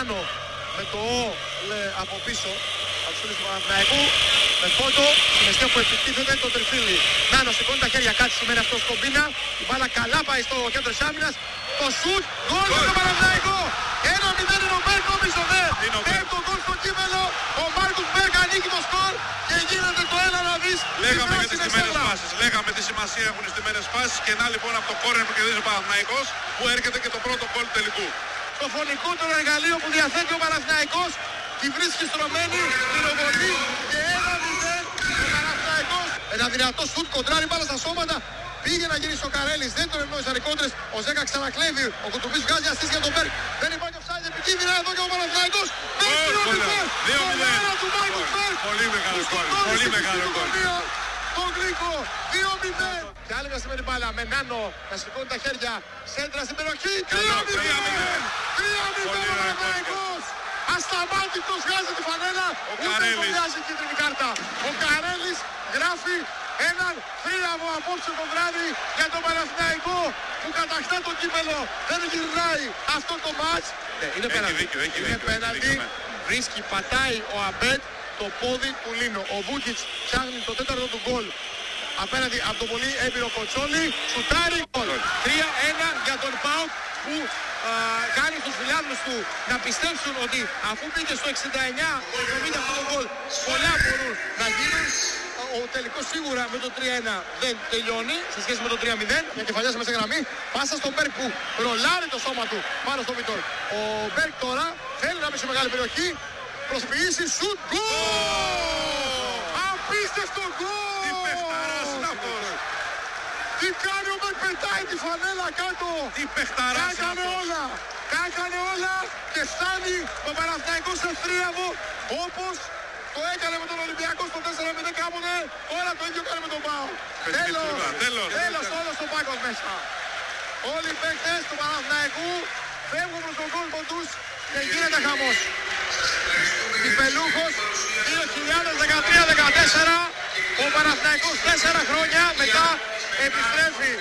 Άνω με το Ο από πίσω από τους φίλους του Παναθηναϊκού με φόντο στην αιστεία που επιτίθεται το τριφύλι. Νάνο σηκώνει τα χέρια κάτι σημαίνει αυτός στο κομπίνα. Η μπάλα καλά πάει στο κέντρο της άμυνας. Το σουτ, γκολ για το Παναθηναϊκό. Ένα μηδέν είναι ο Μπέρκ νομίζω ναι. Πέμπτο γκολ στο κείμενο. Ο Μάρκους Μπέρκ ανοίγει το σκορ και γίνεται το ένα να δεις. Λέγαμε για τις στιμένες φάσεις. Λέγαμε τι σημασία έχουν οι στιμένες φάσεις και να λοιπόν από το κόρνερ που κερδίζει ο Παναθηναϊκός που έρχεται και το πρώτο γκολ του τελικού. Το φωνικότερο εργαλείο που διαθέτει ο Παναθηναϊκός τη βρίσκει στρωμένη, πυροβολεί και ένα μηδέν ο Παναθηναϊκός. Ένα δυνατό σουτ κοντράρει μπάλα στα σώματα. Πήγε να γυρίσει ο Καρέλης, δεν τον ευνόησαν οι κόντρες. Ο Ζέκα ξανακλέβει, ο Κουτρουμπής βγάζει ασίστ για τον Μπεργκ. Δεν υπάρχει offside επικίνδυνα εδώ και ο Παναθηναϊκός. Μπεργκ Δύο μηδέν. του Μάρκους Μπεργκ. Πολύ μεγάλο γκολ. Πολύ μεγάλο γκολ. Το γλυκό, 2-0. Και άλλη μια σημαίνει μπάλα με Νάνο να σηκώνει τα χέρια. Σέντρα στην περιοχή. 3-0. 3-0 ο Παναθηναϊκός. Ασταμάτητος βγάζει τη φανέλα. Ούτε Καρέλης. σχολιάζει η κίτρινη κάρτα. Ο Καρέλης γράφει έναν θρίαμβο απόψε το βράδυ για τον Παναθηναϊκό που κατακτά το κύπελο. Δεν γυρνάει αυτό το μάτς. Ναι, είναι Έχει πέναντι. δίκιο, έχει Είναι δίκιο, έχει πέναντι. δίκιο, ναι. Βρίσκει, πατάει ο Αμπέτ το πόδι του Λίνο. Ο Βούκιτς ψάχνει το τέταρτο του γκολ απέναντι από τον πολύ έμπειρο Κοτσόλη. Σουτάρει γκολ. 3-1 για τον Πάουκ που α, κάνει τους φιλάθλους του να πιστέψουν ότι αφού πήγε στο 69 το 70 αυτό το γκολ πολλά μπορούν να γίνουν. Ο τελικός σίγουρα με το 3-1 δεν τελειώνει σε σχέση με το 3-0. Μια κεφαλιά σε μέσα γραμμή. Πάσα στον Μπέρκ που ρολάρει το σώμα του πάνω στο Βιτόρ. Ο Μπέρκ τώρα θέλει να μπει σε μεγάλη περιοχή. Προσποιήσει σουτ γκολ! Απίστευτο γκολ! Τι παιχταράς είναι αυτός. Τι κάνει ο Μπεκ πετάει τη φανέλα κάτω. Τι παιχταράς Τα είναι έκανε αυτός. όλα. Τα έκανε όλα και φτάνει ο Παναθηναϊκός σε θρίαμβο όπως το έκανε με τον Ολυμπιακό στο 4-0 κάποτε. Τώρα το ίδιο κάνει με τον Πάο. Πες Τέλος. τίποτα, τέλος. Τέλος όλος στο πάγκος μέσα. Όλοι οι παίκτες του Παναθηναϊκού φεύγουν προς τον κόσμο τους και γίνεται χαμός. Παναθηναϊκός τέσσερα χρόνια μετά επιστρέφει